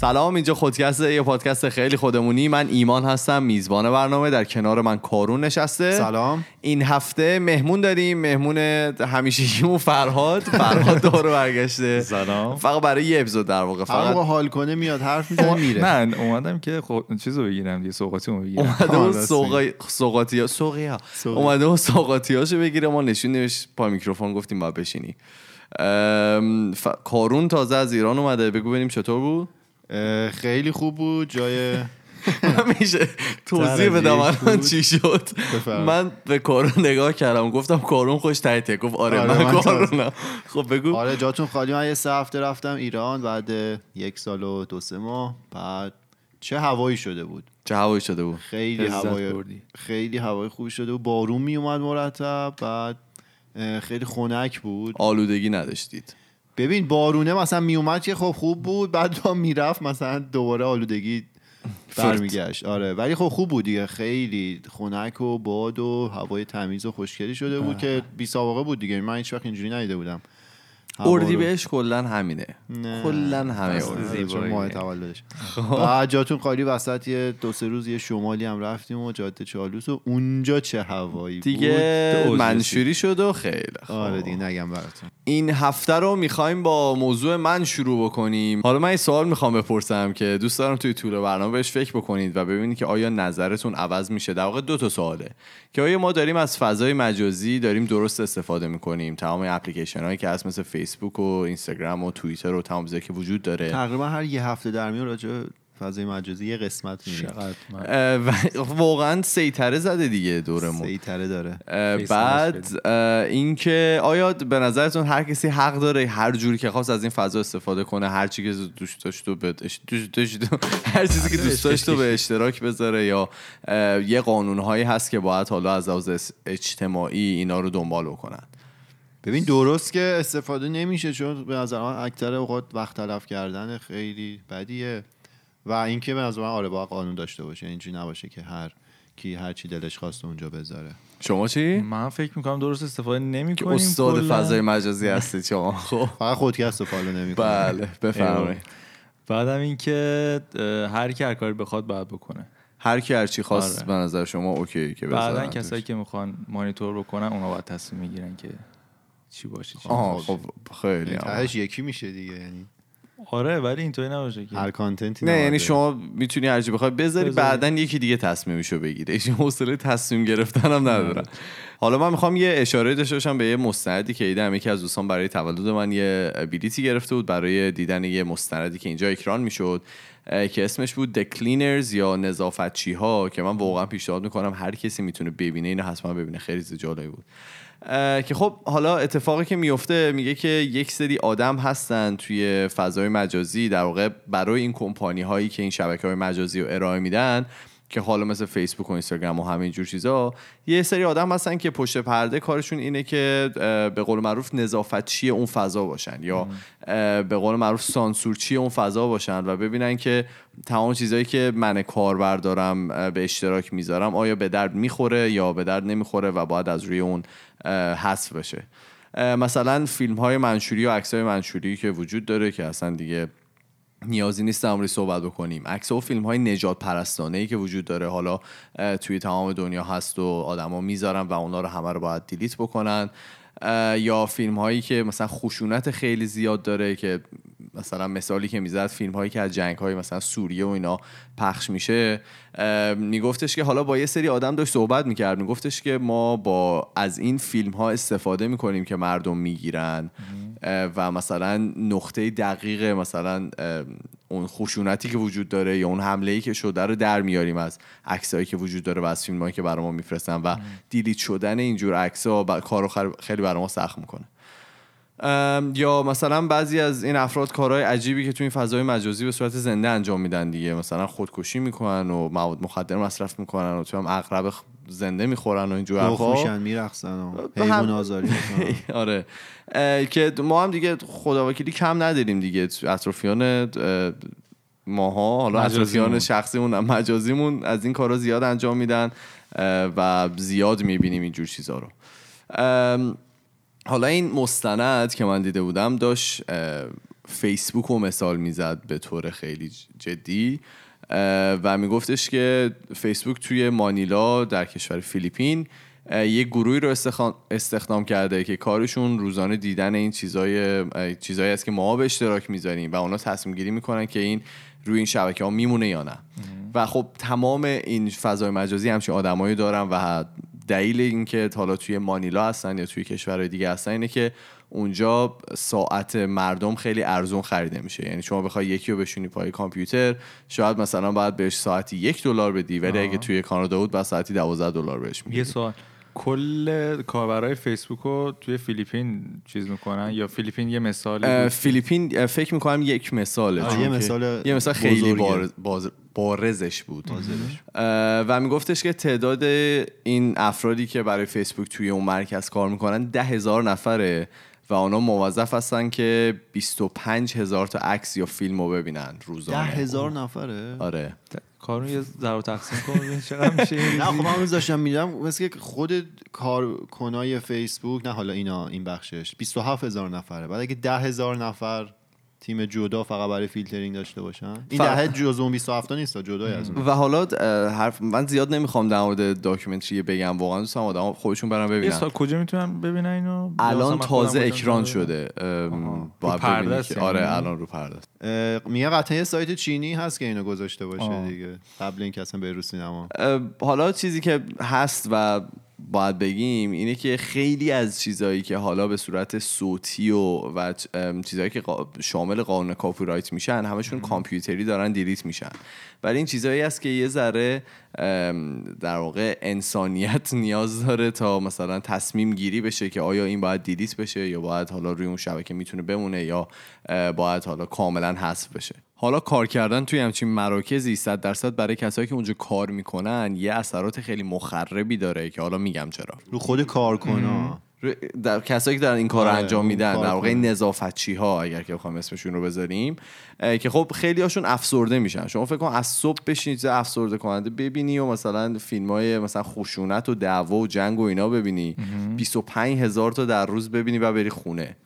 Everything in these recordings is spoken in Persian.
سلام اینجا خودکست یه پادکست خیلی خودمونی. من ایمان هستم میزبان برنامه. در کنار من کارون نشسته. سلام. این هفته مهمون داریم. مهمون همیشگیمون فرهاد. فرهاد دور برگشته. سلام. فقط برای یه اپیزود در واقع فقط. حال کنه میاد حرف می‌زنه میره. من اومدم که خب چیزو بگیرم دیگه سوقاتیمو بگیرم. اومده سوقاتی ها سوقی ها سوقی. اومده و سوقاتی هاشو بگیره. ما نشونیمش پا میکروفون گفتیم باید بشینی. ف... کارون تازه از ایران اومده. بگو ببینیم چطور بود؟ خیلی خوب بود جای میشه توضیح بدم الان. چی شد. من به کارون نگاه کردم گفتم کارون خوش تایته گفت آره, آره، من, من کارونم. خب بگو. آره جاتون خالی. من یه سه هفته رفتم ایران بعد یک سال و دو سه ماه بعد چه هوایی شده بود؟ چه هوایی شده بود؟ خیلی هوای. خیلی هوای خوبی شده بود. بارون می اومد مرتب بعد خیلی خنک بود. آلودگی نداشتید. ببین بارونه مثلا می اومد که خب خوب بود بعد با می‌رفت مثلا دوباره آلودگی برمیگشت. آره ولی خب خوب بود دیگه. خیلی خنک و باد و هوای تمیز و خوشگلی شده بود که بی سابقه بود دیگه. من هیچ وقت اینجوری ندیده بودم. اردی بهش کلا همینه. نه. کلا همه اردی. چون ماه تولدش. بعد جاتون خالی وسط یه دو سه روز یه شمالی هم رفتیم و جاده چالوس و اونجا چه هوایی دیگه بود؟ منشوری شد و خیلی. آره دیگه نگم براتون. این هفته رو می‌خوایم با موضوع من شروع بکنیم. حالا من این سوال می‌خوام بپرسم که دوست دارم توی طول برنامه بهش فکر بکنید و ببینید که آیا نظرتون عوض میشه. در واقع دو تا سواله. که آیا ما داریم از فضای مجازی داریم درست استفاده می‌کنیم؟ تمام اپلیکیشن هایی که هست مثل فیسبوک و اینستاگرام و توییتر و تمام که وجود داره. تقریبا هر یه هفته در میون راجع فضای مجازی یه قسمت و واقعا سیتره زده دیگه دورمون سیتره داره. بعد اینکه آیا به نظرتون هر کسی حق داره هر جوری که خواست از این فضا استفاده کنه هر چی که دوست داشت و به دوست داشت و- هر چیزی که دوست داشت رو به اشتراک بذاره یا یه قانونهایی هست که باید حالا از لحاظ اجتماعی اینا رو دنبال بکنن. ببین درست که استفاده نمیشه چون به نظر من اکثر اوقات وقت تلف کردن خیلی بدیه. و اینکه به نظر من آره باید قانون داشته باشه. اینجوری نباشه که هر کی هر چی دلش خواست اونجا بذاره. شما چی؟ من فکر می‌کنم درست استفاده که نمی‌کنیم استاد فضای مجازی هستید شما. خب. فقط خودکست رو follow نمی‌کنه. بله بفرمایید. بعدم اینکه هر کی هر کاری بخواد باید بکنه. هر کی هر چی خواست آره. به نظر شما OK که بعدا کسایی که می‌خوان مانیتور بکنن اونا باید تصمیم می‌گیرن که چی باشه چی آه. خب خیلی. تهش یکی میشه دیگه یعنی آره ولی اینطوری نباشه که. هر content ی نه یعنی. شما می‌تونی هرچی بخوای. بذاری. بعدا یکی دیگه تصمیمشو بگیره. ایشون حوصله تصمیم گرفتن هم ندارن حالا من می‌خوام یه اشاره داشته باشم به یه مستندی که دیدم یکی از دوستان برای تولد من یه بلیتی گرفته بود برای دیدن یه مستندی که اینجا اکران می‌شد که اسمش بود The Cleaners یا نظافتچی ها که من واقعا پیشنهاد می‌کنم هر کسی می‌تونه ببینه اینو حتما ببینه. خیلی جالبی بود. که خب حالا اتفاقی که میفته میگه که یک سری آدم هستن توی فضای مجازی در واقع برای این کمپانی هایی که این شبکه های مجازی رو ارائه میدن. که حالا مثل فیسبوک و اینستاگرام و همین جور چیزا یه سری آدم هستن که پشت پرده کارشون اینه که به قول معروف نظافتچی اون فضا باشن یا به قول معروف سانسورچی اون فضا باشن و ببینن که تمام چیزایی که من کاربر دارم به اشتراک می‌ذارم آیا به درد می‌خوره یا به درد نمی‌خوره و باید از روی اون حذف بشه. مثلا فیلم های منشوری و عکس های منشوری که وجود داره که اصلا دیگه نیازی نیست در صحبت بکنیم. عکس و فیلم های نجات پرستانه ای که وجود داره. حالا توی تمام دنیا هست و آدما می‌ذارن و اونا رو همه رو باید دیلیت بکنن. یا فیلم هایی که مثلا خشونت خیلی زیاد داره که مثلا مثالی که می‌زد فیلم هایی که از جنگ های مثلا سوریه و اینا پخش میشه. میگفتش که حالا با یه سری آدم داشت صحبت می‌کرد. میگفتش که ما با از این فیلم ها استفاده می‌کنیم که مردم می‌گیرن. و مثلا نقطه دقیق مثلا اون خشونتی که وجود داره یا اون حمله ای که شده رو در میاریم از عکسایی که وجود داره و از فیلم هایی که برای ما میفرستن و دیلیت شدن اینجور عکس ها کارو خر- خیلی برای ما سخت می‌کنه. یا مثلا بعضی از این افراد کارهای عجیبی که تو این فضای مجازی به صورت زنده انجام میدن دیگه. مثلا خودکشی می‌کنن و مواد مخدر مصرف می‌کنن و تو هم اغرب خ- زنده می‌خورن و اینجور حرفا. میشن میرقصن و حیوان آزاری آره. که ما هم دیگه خداوکیلی کم نداریم دیگه. اطرافیان اه، ماها حالا. اطرافیان شخصیمون مجازیمون از این کارا زیاد انجام میدن و زیاد می‌بینیم اینجور چیزا رو. حالا این مستند که من دیده بودم داشت فیسبوک رو مثال می‌زد به طور خیلی جدی. و میگفتش که فیسبوک توی مانیلا در کشور فیلیپین یه گروهی رو استخدام, کرده که کارشون روزانه دیدن این چیزای چیزایی است که ما به اشتراک می‌ذاریم و اونا تصمیم گیری می‌کنن که این روی این شبکه ها میمونه یا نه. و خب تمام این فضای مجازی همچین آدمایی دارن و دلیل اینکه حالا توی مانیلا هستن یا توی کشورهای دیگه هستن اینه که اونجا ساعت مردم خیلی ارزون خریده میشه. یعنی شما بخوای یکی رو بشونی پای کامپیوتر شاید مثلا باید بهش ساعتی یک دلار بدی ولی اگه توی کانادا بود بعد ساعتی دوازده دلار بهش میدی. یه سوال. کل کاربرای فیسبوک رو توی فیلیپین چیز می‌کنن؟ یا فیلیپین یه بود؟ فیلیپین فکر می‌کنم یک مثاله یه مثال یه مثال خیلی بارزش بود. و میگفتش که تعداد این افرادی که برای فیسبوک توی اون مرکز کار می‌کنن ده هزار نفره. و اونا موظف هستن که 25 هزار تا عکس یا فیلم رو ببینن ده روزانه هزار نفره؟ آره. کارو یه ضرب تقسیم کن چقدر میشه نه خب من روز داشتم میدم مثل که خود کارکنای فیسبوک نه حالا اینا این بخشش 27 هزار نفره بعد اگه ده هزار نفر تیم جدا فقط برای فیلترینگ داشته باشن؟ این فقط- ده جزء اون 27 نیست جدای از اون. و حالا حرف من زیاد نمی‌خوام در مورد documentary بگم واقعا دوستم آدم خودشون برن یه ببینن سال کجا می‌تونن ببینن اینو؟ الان تازه اکران می‌تونم؟ شده. رو پرده یعنی؟ آره الان رو پرده میگه قطعا یه سایت چینی هست که اینو گذاشته باشه آه. دیگه. قبل اینکه اصلا به رو سینما. اه، حالا چیزی که هست و باید بگیم اینه که خیلی از چیزهایی که حالا به صورت صوتی و, و چیزهایی که شامل قانون کاپی رایت میشن همشون کامپیوتری دارن delete میشن. ولی این چیزهایی است که یه ذره در واقع انسانیت نیاز داره تا مثلا تصمیم گیری بشه که آیا این باید delete بشه یا باید حالا روی اون شبکه می‌تونه بمونه یا باید حالا کاملا حذف بشه. حالا کار کردن توی همچین مراکزی 100 درصد برای کسایی که اونجا کار می‌کنن یه اثرات خیلی مخربی داره که حالا میگم چرا. رو خود کارکنا رو- در کسایی که دارن این کار رو آره، انجام میدن کار در واقع. نظافتچی ها اگر که بخوام اسمشون رو بذاریم که خب خیلی هاشون افسرده میشن. شما فکر کن از صبح بشینی چیز افسرده کننده ببینی و مثلا فیلم های مثلا خشونت و دعوا و جنگ و اینا ببینی. 25 هزار تا در روز ببینی و بری خونه.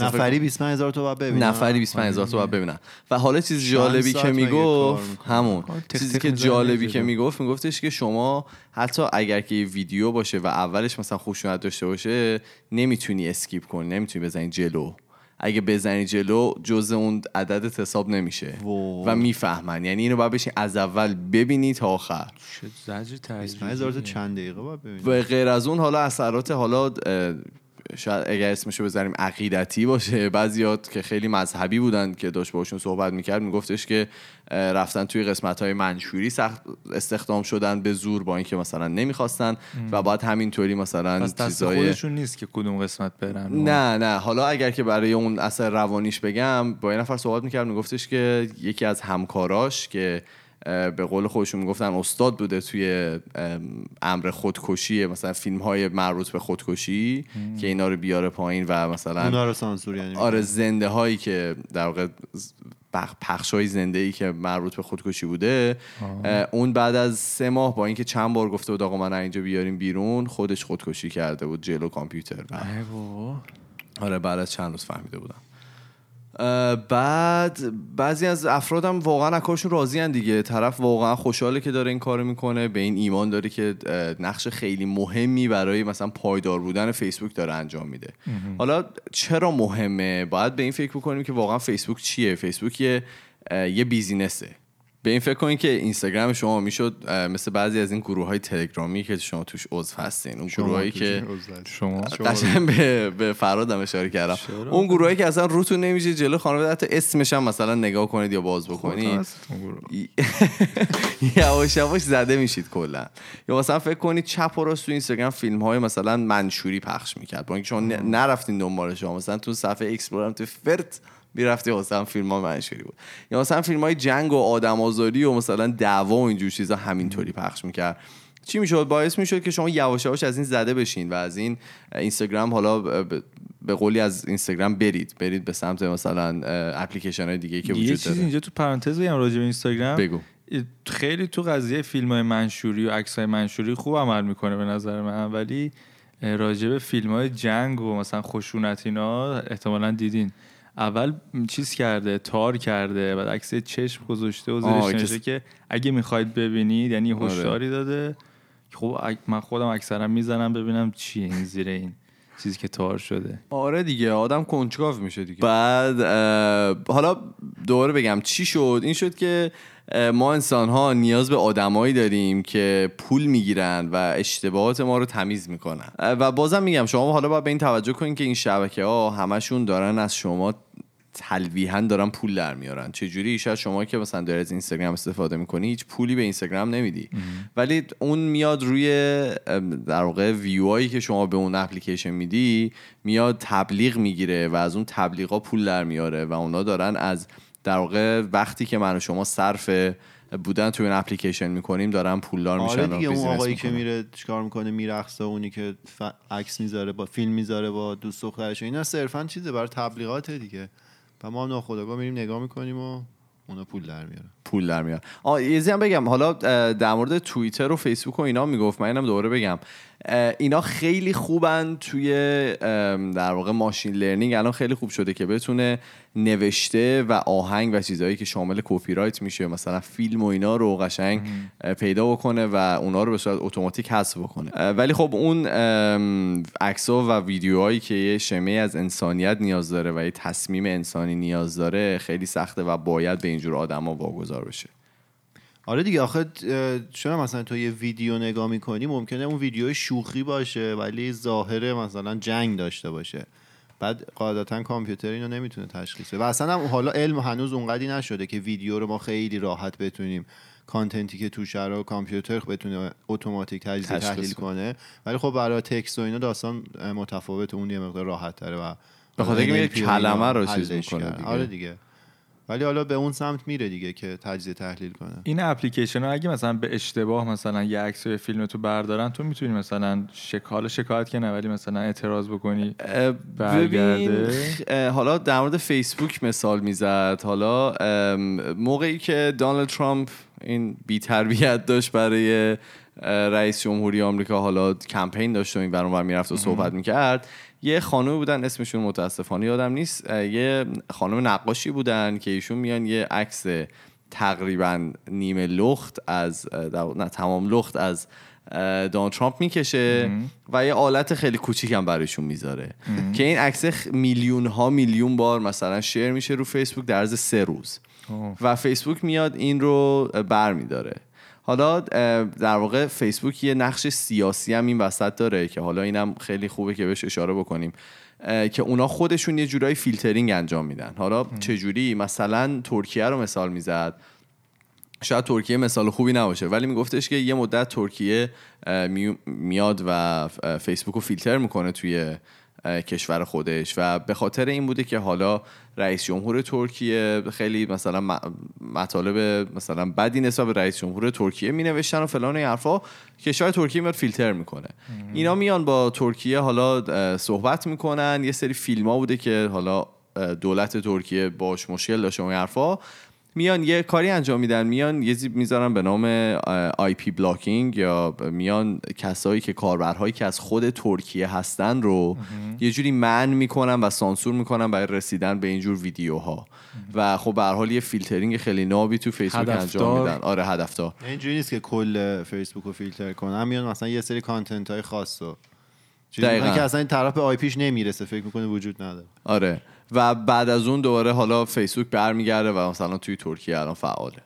نفری 25 هزار تو باید ببینن. نفری 25 هزار تا باید ببینن. و حالا چیز جالبی که می‌گفت؟ همون. چیزی که جالبی. که می‌گفت میگفتش که شما حتی اگر که یه ویدیو باشه و اولش مثلا خشونت داشته باشه نمی‌تونی اسکیپ کنی نمی‌تونی بزنی جلو. اگه بزنی جلو جز اون عددت حساب نمیشه. و می‌فهمن. یعنی اینو باید بشین از اول ببینی تا آخر. چه زجر 25 هزار تا تجربی چند دقیقه باید ببینن و غیر از اون حالا اثرات حالا شاید اگر اسمشو بذاریم عقیدتی باشه. بعضیات که خیلی مذهبی بودن که داشت باشون صحبت می‌کرد میگفتش که رفتن توی قسمت های منشوری سخت استخدام شدن به زور با اینکه مثلا نمی‌خواستن و بعد همینطوری مثلا چیزای خودشون نیست که کدوم قسمت برن. نه نه. حالا اگر که برای اون اثر روانیش بگم با یه نفر صحبت می‌کرد میگفتش که یکی از همکاراش که به قول خودشون می‌گفتن استاد بوده توی ام، امر خودکشی مثلا فیلم های مربوط به خودکشی که اینا رو بیاره پایین و مثلا اونا رو سانسور یعنی آره زنده هایی که در واقع پخش های زنده ای که مربوط به خودکشی بوده اه، اون بعد از سه ماه با اینکه چند بار گفته بود آقا من اینجا بیاریم بیرون خودش خودکشی کرده بود جلو کامپیوتر. آره بعد از چند روز فهمیده بودم. بعد بعضی از افرادم واقعا از کارشون راضی دیگه. طرف واقعا خوشحاله که داره این کارو می‌کنه به این ایمان داره که نقش خیلی مهمی برای مثلا پایدار بودن فیسبوک داره انجام میده. حالا چرا مهمه؟ باید به این فکر بکنیم که واقعا فیسبوک چیه؟ فیسبوک یه یه بیزینسه. به این فکر کنید که اینستاگرام شما می‌شد مثل بعضی از این گروه های تلگرامی که شما توش عضو هستین. اون شما گروه هایی که. شما. به به فرادم اشاره کردم. اون گروهایی که اصلا روتون نمیشه جلو خانواده حتی اسمش هم مثلا نگاه کنید یا باز بکنید. یواش یواش زده میشید کلا. یا مثلا فکر کنید چپ و راست تو اینستاگرام فیلم های مثلا منشوری پخش می‌کرد. با اینکه شما نرفتین دنبالش ها. مثلا تو صفحه explore تو فرت می‌رفتی مثلا فیلم های منشوری بود. یا مثلا فیلم های جنگ و آدم آزاری و مثلا دعوا و اینجور چیزا همینطوری پخش می‌کرد. چی می‌شد؟ باعث می‌شد که شما یواش یواش از این زده بشین و از این اینستاگرام حالا به قولی از اینستاگرام برید. برید به سمت مثلا اپلیکیشن های دیگه که یه وجود چیزی داره. اینجا تو پرانتز بگم راجع به اینستاگرام. بگو. خیلی تو قضیه فیلم های منشوری و عکس های منشوری خوب عمل می‌کنه به نظر من. ولی راجع به فیلم های جنگ و مثلا خشونت اینا احتمالا دیدین. اول چیز کرده تار کرده بعد عکس چشم گذاشته و زیرش که- نوشته که اگه می‌خواید ببینید یعنی آره. هشداری داده. خب من خودم اکثرا می‌زنم ببینم چیه این زیر این چیزی که تار شده. آره دیگه آدم کنجکاو میشه دیگه. بعد حالا دوباره بگم چی شد؟ این شد که ما انسان ها نیاز به آدمایی داریم که پول می‌گیرن و اشتباهات ما رو تمیز می‌کنن. و بازم میگم شما حالا باید به این توجه کنین که این شبکه ها همشون دارن از شما تلویحا دارن پول در میارن. چجوری؟ شاید شما که مثلا داری از اینستاگرام استفاده می‌کنی هیچ پولی به اینستاگرام نمیدی. ولی اون میاد روی در واقع ویوهایی که شما به اون اپلیکیشن میدی میاد تبلیغ می‌گیره و از اون تبلیغا پول در میاره و اونا دارن از در واقع وقتی که من و شما صرف بودن توی اون اپلیکیشن می‌کنیم دارن پولدار میشن آره و دیگه اون آقایی که. میره چیکار می‌کنه؟ میرقصه اونی که عکس می‌ذاره با فیلم می‌ذاره با دوست دخترش. اینا صرفا چیزه برای تبلیغاته دیگه. و ما هم ناخودآگاه میریم نگاه می‌کنیم و اونا پول در میارن. پول در میاد آه یه هم بگم. حالا در مورد توییتر و فیسبوک و اینا می‌گفت. من اینم دوباره بگم. اینا خیلی خوبن توی در واقع machine learning الان خیلی خوب شده که بتونه نوشته و آهنگ و چیزهایی که شامل کپی رایت میشه مثلا فیلم و اینا رو قشنگ پیدا بکنه و اونا رو به صورت اتوماتیک حذف بکنه. ولی خب اون عکس‌ها و ویدیوهایی که یه شمه از انسانیت نیاز داره و یه تصمیم انسانی نیاز داره خیلی سخته و باید به اینجور آدما واگذار بشه. آره دیگه آخه چرا مثلا تو یه ویدیو نگاه می‌کنی ممکنه اون ویدیو شوخی باشه ولی ظاهر مثلا جنگ داشته باشه بعد قاعدتا کامپیوتر اینو نمی‌تونه تشخیص بده و اصلا هم حالا علم هنوز اونقدی نشده که ویدیو رو ما خیلی راحت بتونیم کانتنتی که توش رو کامپیوتر بتونه اتوماتیک تجزیه تحلیل کنه. ولی خب برای تکست و اینا داستان اه، متفاوته اون یه مقدار راحت تره و به خاطر کلمه رو چیز می‌کنه. دیگه. آره دیگه ولی حالا به اون سمت میره دیگه که تجزیه تحلیل کنه این اپلیکیشن ها اگه مثلا به اشتباه مثلا یه عکس فیلم تو بردارن تو می‌تونی مثلا شکال شکایت که نه ولی مثلا اعتراض بکنی برگرده. حالا در مورد فیسبوک مثال می‌زد حالا موقعی که دونالد ترامپ این بی‌تربیت داشت برای رئیس جمهوری آمریکا حالا کمپین داشت و این بر اونور می‌رفت و صحبت می‌کرد. یه خانم بودن اسمشون متاسفانه یادم نیست. یه خانم نقاشی بودن که ایشون میان یه عکس تقریبا نیمه لخت از نه تمام لخت از دونالد ترامپ می‌کشه و یه آلت خیلی کوچیک هم برایشون می‌ذاره. که این عکس میلیون ها میلیون بار مثلا شیر میشه رو فیسبوک در عرض سه روز. اوه. و فیسبوک میاد این رو بر میداره حالا در واقع فیسبوک یه نقش سیاسی هم این وسط داره که حالا اینم خیلی خوبه که بهش اشاره بکنیم که اونا خودشون یه جورایی فیلترینگ انجام میدن. حالا چجوری؟ مثلا ترکیه رو مثال می‌زد. شاید ترکیه مثال خوبی نباشه ولی میگفتش که یه مدت ترکیه میاد و فیسبوک رو فیلتر می‌کنه توی کشور خودش. و به خاطر این بوده که حالا رئیس جمهور ترکیه خیلی مثلا مطالب مثلا بدی نسبت به رئیس جمهور ترکیه می نوشتن و فلان و این حرفا کشور ترکیه میاد فیلتر می‌کنه. اینا میان با ترکیه حالا صحبت می‌کنن. یه سری فیلم ها بوده که حالا دولت ترکیه باش مشکل داشته و این حرفا. میان یه کاری انجام میدن میان یه چیزی می‌ذارن به نام IP blocking یا میان کسایی که کاربرهایی که از خود ترکیه هستن رو یه جوری منع می‌کنن و سانسور می‌کنن برای رسیدن به اینجور ویدیوها. و خب به هر حال یه فیلترینگ خیلی نابی تو فیسبوک انجام. میدن. آره هدفدار. یعنی اینجوری نیست که کل فیسبوک رو فیلتر کنن. میان مثلا یه سری content های خاص رو. که اصلا این طرف به IP ش نمی‌رسه. فکر می‌کنه وجود نداره. آره. و بعد از اون دوباره حالا فیسبوک برمیگرده و مثلا توی ترکیه الان فعاله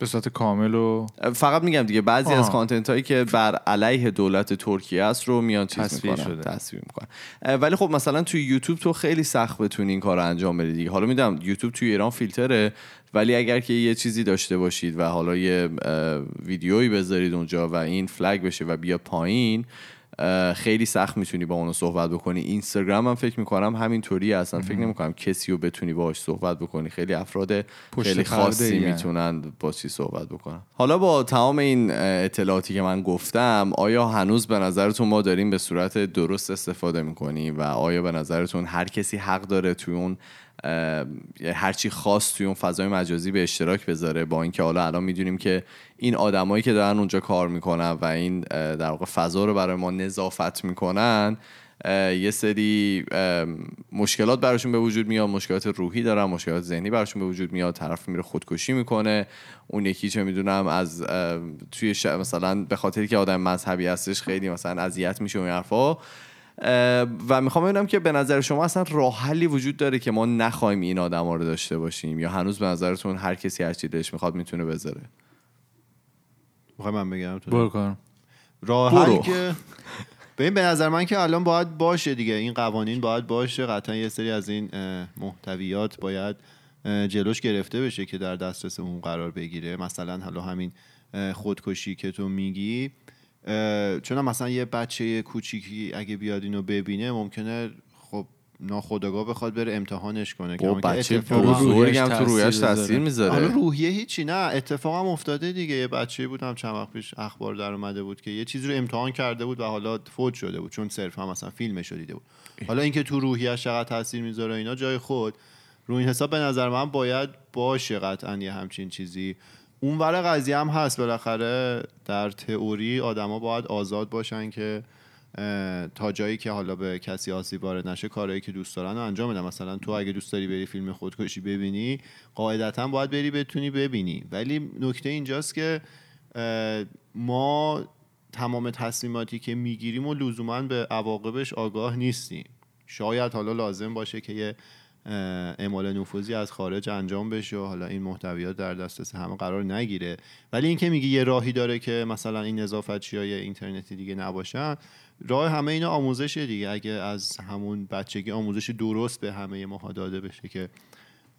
به صورت کامل و فقط میگم دیگه بعضی از آه. content هایی که بر علیه دولت ترکیه است رو میان چیز تصویر می‌کنن شده. تصویر می‌کنن ولی خب مثلا توی یوتیوب تو خیلی سخت بتونی این کار رو انجام بدی دیگه حالا می‌دونم یوتیوب توی ایران فیلتره ولی اگر که یه چیزی داشته باشید و حالا یه ویدیویی بذارید اونجا و این فلگ بشه و بیا پایین خیلی سخت می‌تونی با اونو صحبت بکنی. اینستاگرام هم فکر می‌کنم همینطوری اصلا فکر نمی‌کنم کسی رو بتونی باهاش صحبت بکنی. خیلی افراد خیلی خاصی. می‌تونن با چی صحبت بکنن. حالا با تمام این اطلاعاتی که من گفتم آیا هنوز به نظرتون ما داریم به صورت درست استفاده می‌کنیم؟ و آیا به نظرتون هر کسی حق داره توی اون هرچی خاص توی اون فضای مجازی به اشتراک بذاره. با اینکه حالا الان می‌دونیم که این آدمایی که دارن اونجا کار می‌کنن و این در واقع فضا رو برای ما نظافت می‌کنن یه سری مشکلات براشون به وجود میاد. مشکلات روحی دارن مشکلات ذهنی براشون به وجود میاد. طرف میره خودکشی می‌کنه. اون یکی چه می‌دونم از توی. مثلا به خاطری که آدم مذهبی هستش خیلی مثلا اذیت میشه و این حرفا. و می‌خوام ببینم که به نظر شما اصلا راه حلی وجود داره که ما نخوایم این آدم رو داشته باشیم یا هنوز به نظرتون هر کسی هر چی دلش می‌خواد می‌تونه بذاره؟ می‌خوای من بگم تو؟ راه. حلی که ببین به نظر من که الان باید باشه دیگه. این قوانین باید باشه. قطعا یه سری از این محتویات باید جلوش گرفته بشه که در دسترس اون قرار بگیره. مثلا حالا همین خودکشی که تو میگی. چون مثلا یه بچه کوچیکی اگه بیاد اینو ببینه ممکنه خب ناخودآگاه بخواد بره امتحانش کنه. که بچه اتفاقا- بزرگ هم تو تاثیر رویش. تاثیر حالا می‌ذاره. روحیه هیچی نه. اتفاقم افتاده دیگه. یه بچه بود هم چند وقت پیش اخبار در اومده بود که یه چیزی رو امتحان کرده بود و حالا فوت شده بود چون صرفا مثلا فیلمش رو دیده بود. حالا اینکه تو روحیه‌اش چقدر تاثیر می‌ذاره اینا جای خود. رو این حساب به نظر من باید باشه قطعا یه همچین چیزی. اون ور قضیه هم هست بالاخره. در تئوری آدما باید آزاد باشن که تا جایی که حالا به کسی آسیب وارد نشه کارهایی که دوست دارن رو انجام بدن. مثلا تو اگه دوست داری بری فیلم خودکشی ببینی قاعدتا باید بری بتونی ببینی. ولی نکته اینجاست که ما تمام تصمیماتی که می‌گیریم و لزوما به عواقبش آگاه نیستیم. شاید حالا لازم باشه که یه اعمال نفوذی از خارج انجام بشه و حالا این محتویات در دسترس همه قرار نگیره ولی اینکه میگی یه راهی داره که مثلا این نظافتچی های اینترنتی دیگه نباشن راه همه اینا آموزشه دیگه اگه از همون بچگی آموزش درست به همه ماها داده بشه که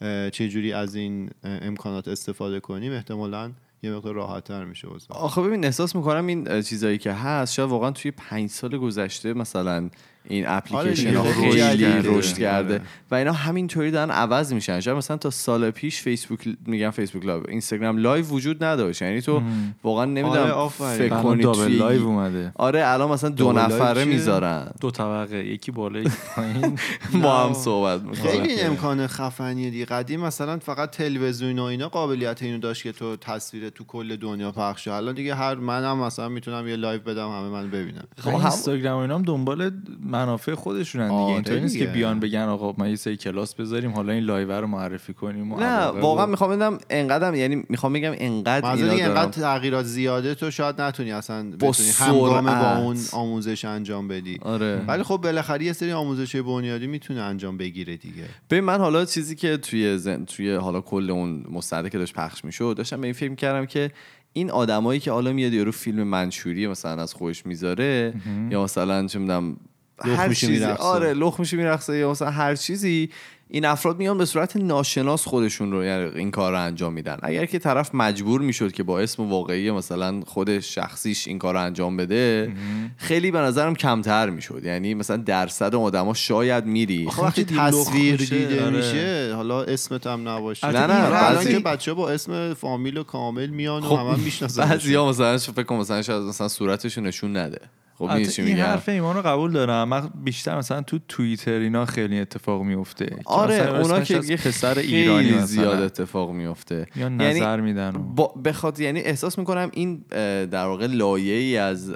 اه، چجوری از این امکانات استفاده کنیم احتمالا یه مقدار راحتتر میشه اوضاع. آخه ببین احساس می‌کنم این چیزایی که هست شاید واقعا توی پنج سال گذشته مثلا این اپلیکیشن ها خیلی رشد رشد کرده. آره. و اینا همینطوری دارن عوض میشن. شاید مثلا تا سال پیش فیسبوک میگم فیسبوک لایو اینستاگرام لایو وجود نداشت. یعنی تو واقعا آره، نمی‌دونم آفرین. فکر کنی double توی live اومده. آره الان مثلا دو نفره؟ می‌ذارن. دو طبقه یکی بالا یکی پایین. با هم صحبت می‌کنن. خیلی امکان خفنیه دیگه. قدیم مثلا فقط تلویزیون و اینا قابلیت اینو داشت که تو تصویر تو کل دنیا پخش شه. الان دیگه هر منم مثلا می‌تونم یه live بدم همه من ببینن. خب هم- اینستاگرام و اینا هم دنبال منافع خودشونن دیگه. آره اینطوری نیست که. بیان بگن آقا ما یه سری کلاس بذاریم حالا این live رو معرفی کنیم و نه واقعا و- می‌خوام بدم انقدر یعنی می‌خوام بگم انقدر اینا دارن انقدر تغییرات زیاده تو شاید نتونی اصلا بتونی همگام با. اون آموزش انجام بدی. آره. ولی خب بالاخره یه سری آموزش بنیادی می‌تونه انجام بگیره دیگه. ببین من حالا چیزی که توی زن... توی حالا کل اون مستنده که داشت پخش می‌شد داشتم به این فکر کردم که این آدمایی که حالا میاد یارو فیلم منشوری مثلا از خودش می‌ذاره یا مثلا چه می‌دونم هر چیزی. میرقصه. آره لخ میشه میرقصه یا مثلا هر چیزی این افراد میان به صورت ناشناس خودشون رو یعنی این کار رو انجام میدن. اگر که طرف مجبور می‌شد که با اسم واقعی مثلا خود شخصیش این کار رو انجام بده خیلی به نظرم کمتر می‌شد. یعنی مثلا درصد آدما شاید میری. وقتی تصویر دیده آره. میشه حالا اسمت هم نباشه. نه، نه، الان بعضی- که بچه با اسم فامیل و کامل میان و خب همه می‌شناسن بعضی ها مثلا فکر مثلا شاید مثلا صورتشو نشون نده. خب این میگم؟ حرف ایمان رو قبول دارم. من بیشتر مثلا تو توییتر اینا خیلی اتفاق میفته آره اونا که یه پسر ایرانی مثلا زیاد اتفاق میفته یا نظر میدن و با بخاطر یعنی احساس می‌کنم این در واقع لایه ای از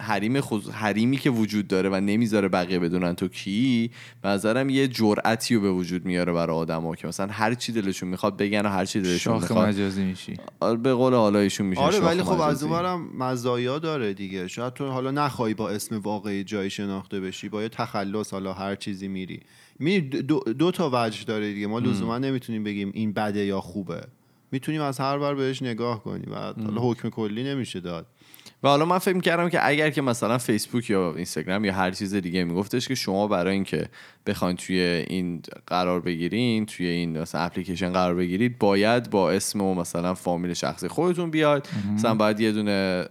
حریم خصوص حریمی که وجود داره و نمی‌ذاره بقیه بدونن تو کی به نظرم یه جرأتی رو به وجود میاره برای آدما که مثلا هر چی دلشون می‌خواد بگن و هر چی دلشون شاخ می‌خواد. مجازی میشی. آره، به قول حالا ایشون میشه آره ولی خب از. اونورم مزایا داره دیگه. شاید تو حالا نخوای با اسم واقعی جای شناخته بشی با یه تخلص حالا هر چیزی میری. می دو, دو تا وجه داره دیگه. ما لزوما نمی‌تونیم بگیم این بده یا خوبه. می‌تونیم از هر بر بهش نگاه کنیم. و حالا حکم کلی نمیشه داد. و حالا من فکر کردم که اگر که مثلا فیسبوک یا اینستاگرام یا هر چیز دیگه میگفتش که شما برای اینکه بخواین توی این قرار بگیرین توی این مثلا اپلیکیشن قرار بگیرید باید با اسم و مثلا فامیل شخصی خودتون بیاید. مثلا باید یه دونه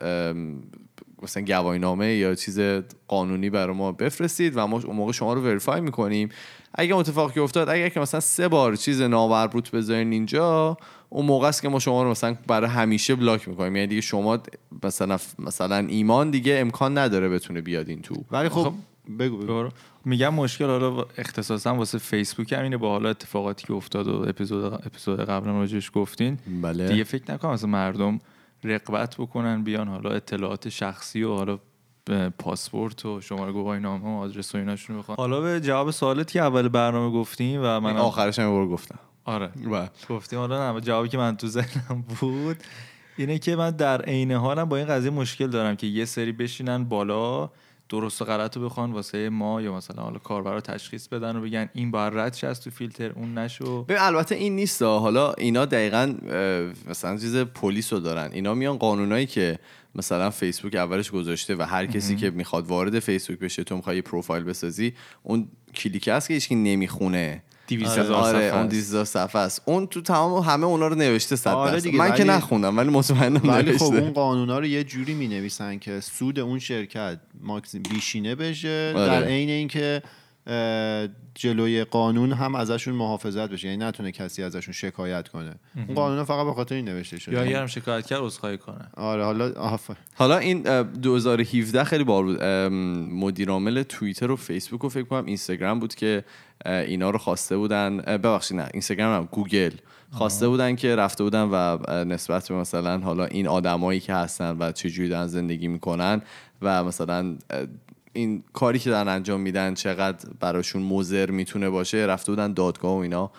مثلا گواهینامه یا چیز قانونی برای ما بفرستید و ما اون موقع شما رو وریفای می‌کنیم. اگه اتفاقی که افتاد اگر که مثلا سه بار چیز نامربوط بذارین اینجا اون موقع است که ما شما رو مثلا برای همیشه بلاک می‌کنیم. یعنی دیگه شما مثلا مثلا ایمان دیگه امکان نداره بتونه بیاد این تو. ولی خب خب، بگو, بگو. میگم مشکل حالا اختصاصا واسه فیسبوک هم اینه. با حالا اتفاقاتی که افتاد و اپیزود اپیزود قبلا راجعش گفتین. بله. دیگه فکر نکنم مثلا مردم رقبت بکنن بیان حالا اطلاعات شخصی و حالا پاسپورت و شماره گواهی نامه و آدرس و ایناشون بخوان. حالا به جواب سوالت که اول برنامه گفتیم و من آخرش هم گفتم. آره. بله. گفتیم حالا نه جوابی که من تو ذهنم بود اینه که من در عین حالم با این قضیه مشکل دارم که یه سری بشینن بالا درست و غلط رو بخوان واسه ما یا مثلا حالا کاربرا تشخیص بدن و بگن این باید رد از تو فیلتر اون نشو. البته این نیست حالا اینا دقیقا مثلا چیز پلیس رو دارن. اینا میان قانونایی که مثلا فیسبوک اولش گذاشته و هر کسی که می‌خواد وارد فیسبوک بشه تو می‌خوای پروفایل بسازی اون کلیک هست که هیچ نمی‌خونه. 200 آره, هزار آره صفحه اون است. 200 صفحه است اون تو تمام همه اونا رو نوشته صد آره. دیگه، من که نخوندم ولی مطمئنم ولی خب اون قانونا رو یه جوری می نویسن که سود اون شرکت ماکسیم بیشینه بشه آره. در عین اینکه جلوی قانون هم ازشون محافظت بشه. یعنی نتونه کسی ازشون شکایت کنه. اون قانون فقط به خاطر این نوشته شده. یا اگرم شکایت کرد عذرخواهی کنه. آره حالا آفر حالا این اه، 2017 خیلی بار بود. مدیر عامل توییتر و فیسبوک و فکر کنم اینستاگرام بود که اینا رو خواسته بودن. ببخشید نه اینستاگرام هم گوگل. خواسته بودن که رفته بودن و نسبت به مثلا حالا این آدمایی که هستن و چجوری دارن زندگی می‌کنن و مثلا این کاری که دارن انجام میدن چقدر براشون مضر می‌تونه باشه؟ رفته بودن دادگاه و اینا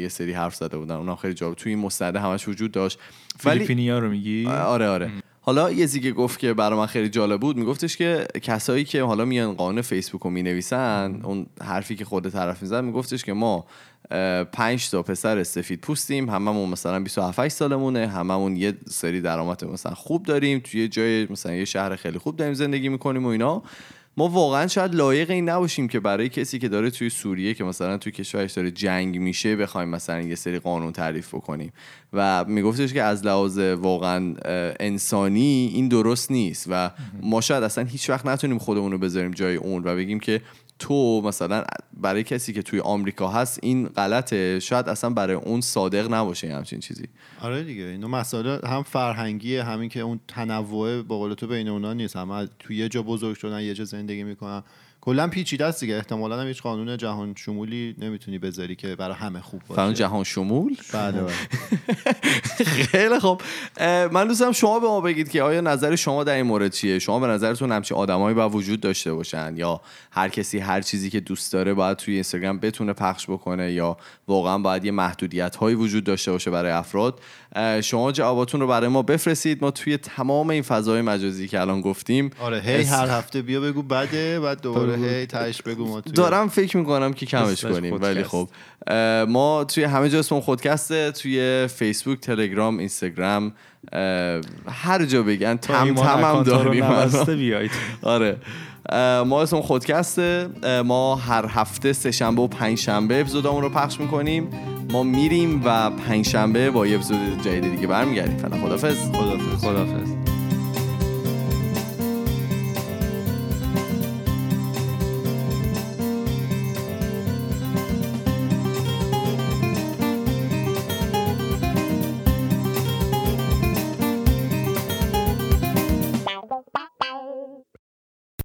یه سری حرف زده بودن. اونم خیلی جالب توی این مستند همش وجود داشت. فیلیپینیا رو میگی؟ آره آره. حالا یه چیزی که گفت که برای من خیلی جالب بود. میگفتش که کسایی که حالا میان قانون فیسبوک رو می‌نویسن اون حرفی که خود طرف می‌زد میگفتش که ما پنج تا پسر سفید پوستیم. هممون مثلا 27 سالمونه. هممون یه سری درآمد مثلا خوب داریم. توی یه جای مثلا یه شهر خیلی خوب داریم زندگی می‌کنیم و اینا. ما واقعا شاید لایق این نباشیم که برای کسی که داره توی سوریه که مثلا توی کشورش داره جنگ میشه بخوایم مثلا یه سری قانون تعریف بکنیم. و میگفتش که از لحاظ واقعا انسانی این درست نیست و ما شاید اصلا هیچ وقت نتونیم خودمون رو بذاریم جای اون و بگیم که تو مثلا برای کسی که توی آمریکا هست این غلطه شاید اصلا برای اون صادق نباشه همچین چیزی. آره دیگه اینو مسائل هم فرهنگیه همین که اون تنوع با قول تو بین اونا نیست. همه توی یه جا بزرگ شدن یه جا زندگی می‌کنن. کلا پیچیده است دیگه. احتمالاً هم هیچ قانون جهان شمولی نمی‌تونی بذاری که برای همه خوب باشه. فران جهان شمول بله بله. خیلی اه، من دوست دارم شما به ما بگید که آیا نظر شما در این مورد چیه؟ شما به نظرتون همچین آدمایی باید وجود داشته باشن؟ یا هر کسی هر چیزی که دوست داره باید توی اینستاگرام بتونه پخش بکنه؟ یا واقعا باید یه محدودیت هایی وجود داشته باشه برای افراد؟ شما جواباتون رو برای ما بفرستید. ما توی تمام این فضای مجازی که الان گفتیم آره هی اس- هر هفته بیا بگو بده بعد دوباره هی تهش بگو ما توی دارم فکر می‌کنم که کمش کنیم خودکست. ولی خب. ما توی همه جا اسممون خودکسته توی فیسبوک تلگرام اینستاگرام هر جا بگن. تم ایمان تم هم اکانتا رو داریم بیایید. آره. ما اسم خودکسته ما هر هفته سه شنبه و پنج شنبه اپیزودامون رو پخش می‌کنیم. ما میریم و پنج شنبه با یه اپیزود جدید دیگه برمیگردیم. فعلا خدافظ خدافظ خدافظ